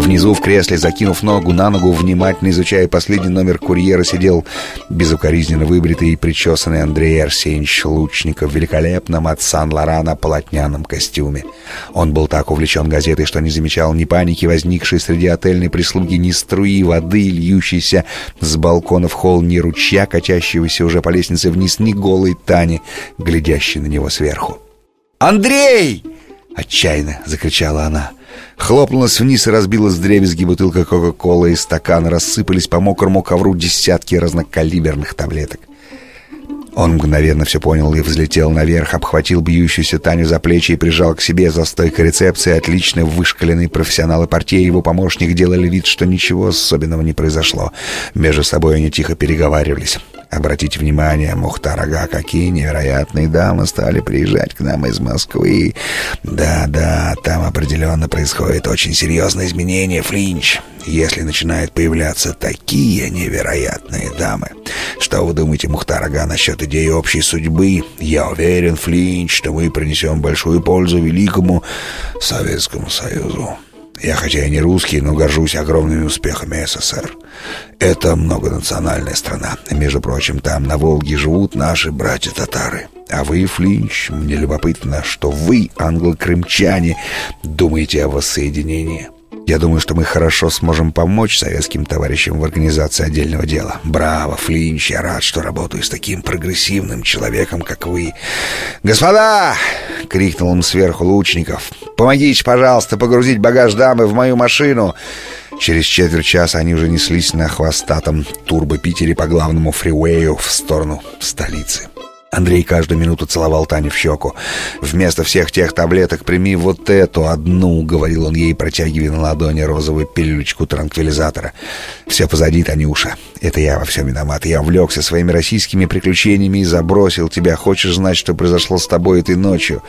Внизу в кресле, закинув ногу на ногу, внимательно изучая последний номер курьера, сидел безукоризненно выбритый и причесанный Андрей Арсеньевич Лучников в великолепном от Сан-Лорана полотняном костюме. Он был так увлечен газетой, что не замечал ни паники, возникшей среди отельной прислуги, ни струи воды, льющейся с балкона в холл, ни ручья, качащегося уже по лестнице вниз, ни голой Тани, глядящей на него сверху. «Андрей!» — отчаянно закричала она — Хлопнулась вниз и разбилась дребезги бутылка Кока-Колы и стакан. Рассыпались по мокрому ковру десятки разнокалиберных таблеток. Он мгновенно все понял и взлетел наверх, обхватил бьющуюся Таню за плечи и прижал к себе за стойкой рецепции. Отлично вышкаленный профессионал и его помощник делали вид, что ничего особенного не произошло. Между собой они тихо переговаривались. Обратите внимание, Мухтар Ага, какие невероятные дамы стали приезжать к нам из Москвы. Да-да, там определенно происходит очень серьезное изменение, Флинч. Если начинают появляться такие невероятные дамы. Что вы думаете, Мухтар Ага, насчет идеи общей судьбы? Я уверен, Флинч, что мы принесем большую пользу великому Советскому Союзу. Я хотя и не русский, но горжусь огромными успехами СССР. Это многонациональная страна. Между прочим, там на Волге живут наши братья-татары. А вы, Флинч, мне любопытно, что вы, англо-крымчане, думаете о воссоединении. Я думаю, что мы хорошо сможем помочь советским товарищам в организации отдельного дела. Браво, Флинч, я рад, что работаю с таким прогрессивным человеком, как вы. «Господа!» — крикнул он сверху лучников. «Помогите, пожалуйста, погрузить багаж дамы в мою машину!» Через четверть часа они уже неслись на хвостатом турбо-питере по главному фривею в сторону столицы. Андрей каждую минуту целовал Таню в щеку. «Вместо всех тех таблеток прими вот эту одну», — говорил он ей, протягивая на ладони розовую пилючку транквилизатора. «Все позади, Танюша. Это я во всем виноват. Я увлекся своими российскими приключениями и забросил тебя. Хочешь знать, что произошло с тобой этой ночью?»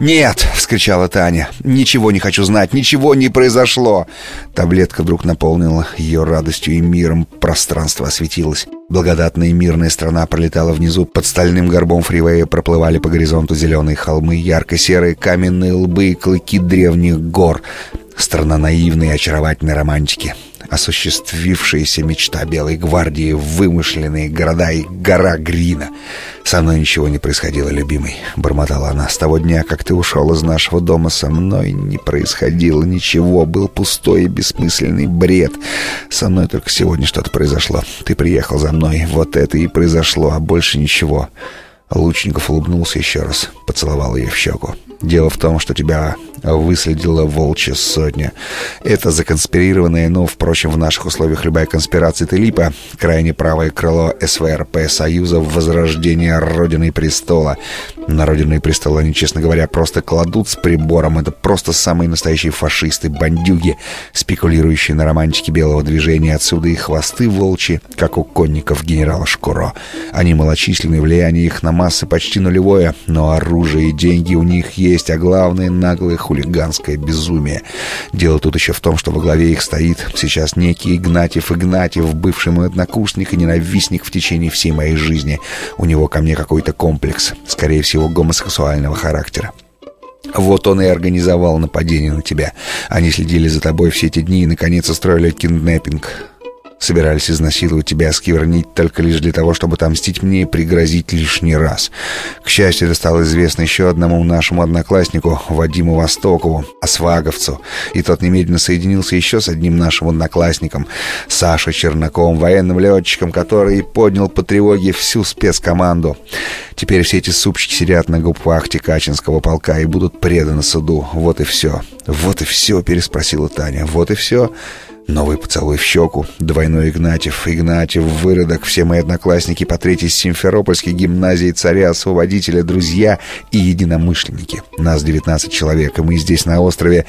«Нет!» — вскричала Таня. «Ничего не хочу знать. Ничего не произошло!» Таблетка вдруг наполнила ее радостью и миром. Пространство осветилось. Благодатная и мирная страна пролетала внизу. Под стальным горбом фривея проплывали по горизонту зеленые холмы, ярко-серые каменные лбы и клыки древних гор. Страна наивной и очаровательной романтики осуществившаяся мечта Белой гвардии, вымышленные города и гора Грина. «Со мной ничего не происходило, любимый», — бормотала она. «С того дня, как ты ушел из нашего дома, со мной не происходило ничего. Был пустой и бессмысленный бред. Со мной только сегодня что-то произошло. Ты приехал за мной. Вот это и произошло, а больше ничего». Лучников улыбнулся еще раз, поцеловал ее в щеку. Дело в том, что тебя выследила волчья сотня. Это законспирированная, но, впрочем, в наших условиях любая конспирация — это липа. Крайне правое крыло СВРП Союза в возрождение Родины и Престола. На Родину и Престол они, честно говоря, просто кладут с прибором. Это просто самые настоящие фашисты, бандюги, спекулирующие на романтике белого движения. Отсюда и хвосты волчьи, как у конников генерала Шкуро. Они малочисленные, влияние их на массы почти нулевое, но оружие и деньги у них есть есть, а главное — наглое хулиганское безумие. Дело тут еще в том, что во главе их стоит сейчас некий Игнатьев Игнатьев, бывший мой однокурсник и ненавистник в течение всей моей жизни. У него ко мне какой-то комплекс, скорее всего, гомосексуального характера. Вот он и организовал нападение на тебя. Они следили за тобой все эти дни и, наконец, устроили кинднеппинг. Собирались изнасиловать тебя, осквернить только лишь для того, чтобы отомстить мне и пригрозить лишний раз. К счастью, это стало известно еще одному нашему однокласснику, Вадиму Востокову, Осваговцу. И тот немедленно соединился еще с одним нашим одноклассником, Сашей Чернаковым, военным летчиком, который поднял по тревоге всю спецкоманду. Теперь все эти супчики сидят на губвахте Качинского полка и будут преданы суду. Вот и все. Вот и все, переспросила Таня. Вот и все. Новый поцелуй в щеку, двойной Игнатьев, Игнатьев, выродок, все мои одноклассники по третьей Симферопольской гимназии царя-освободителя, друзья и единомышленники. Нас 19 человек, и мы здесь на острове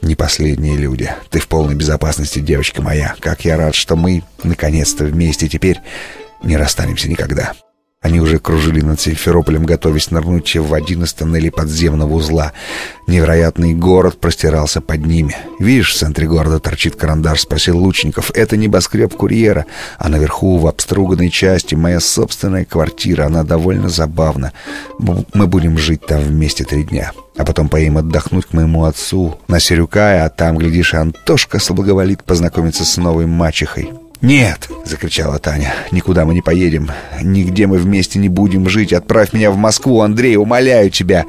не последние люди. Ты в полной безопасности, девочка моя. Как я рад, что мы, наконец-то, вместе теперь не расстанемся никогда. Они уже кружили над Симферополем, готовясь нырнуть в один из тоннелей подземного узла. Невероятный город простирался под ними. «Видишь, в центре города торчит карандаш?» — спросил Лучников. «Это небоскреб курьера, а наверху, в обструганной части, моя собственная квартира. Она довольно забавна. Мы будем жить там вместе три дня. А потом поедем отдохнуть к моему отцу на Серюкая, а там, глядишь, Антошка соблаговолит познакомиться с новой мачехой». «Нет!» — закричала Таня. «Никуда мы не поедем. Нигде мы вместе не будем жить. Отправь меня в Москву, Андрей, умоляю тебя!»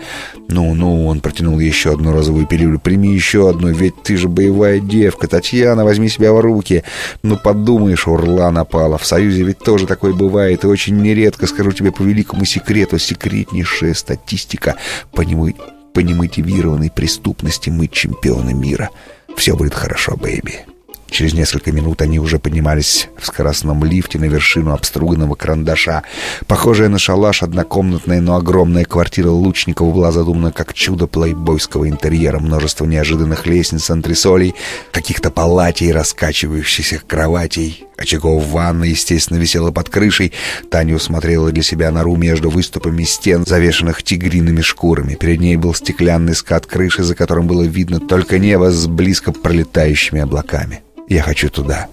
«Ну-ну!» — он протянул еще одну розовую пилюлю. «Прими еще одну, ведь ты же боевая девка. Татьяна, возьми себя в руки. Ну, подумаешь, урла напала. В Союзе ведь тоже такое бывает. И очень нередко, скажу тебе по великому секрету, секретнейшая статистика по, нему, по немотивированной преступности мы чемпионы мира. Все будет хорошо, бэйби». Через несколько минут они уже поднимались в скоростном лифте на вершину обструганного карандаша. Похожая на шалаш однокомнатная, но огромная квартира Лучникова была задумана как чудо плейбойского интерьера. Множество неожиданных лестниц, антресолей, каких-то палатей, раскачивающихся кроватей. Очагов ванна, естественно, висела под крышей. Таня усмотрела для себя нору между выступами стен, завешенных тигриными шкурами. Перед ней был стеклянный скат крыши, за которым было видно только небо с близко пролетающими облаками. Я хочу туда.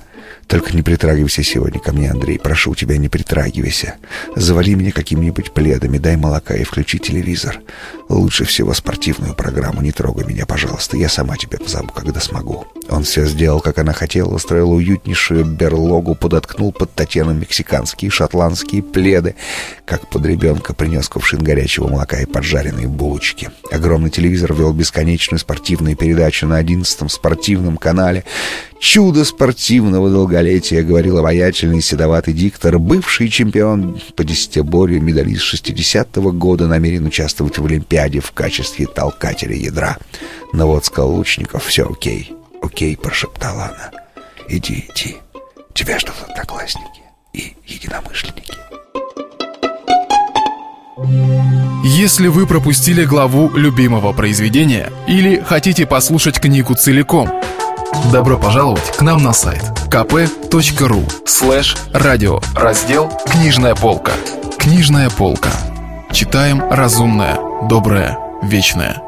Только не притрагивайся сегодня ко мне, Андрей. Прошу тебя, не притрагивайся. Завали меня какими-нибудь пледами, дай молока и включи телевизор. Лучше всего спортивную программу. Не трогай меня, пожалуйста. Я сама тебя позову, когда смогу. Он все сделал, как она хотела, устроил уютнейшую берлогу, подоткнул под Татьяну мексиканские шотландские пледы, как под ребенка принес кувшин горячего молока и поджаренные булочки. Огромный телевизор вел бесконечную спортивную передачу на одиннадцатом спортивном канале. «Чудо спортивного долголетия», — говорил обаятельный седоватый диктор, бывший чемпион по десятиборью, медалист 60-го года, намерен участвовать в Олимпиаде в качестве толкателя ядра. Но вот сказал Лучников, все окей. «Окей», — прошептала она. «Иди, иди. Тебя ждут одноклассники и единомышленники». Если вы пропустили главу любимого произведения или хотите послушать книгу целиком, добро пожаловать к нам на сайт kp.ru слэш радио раздел «Книжная полка». «Книжная полка». Читаем разумное, доброе, вечное –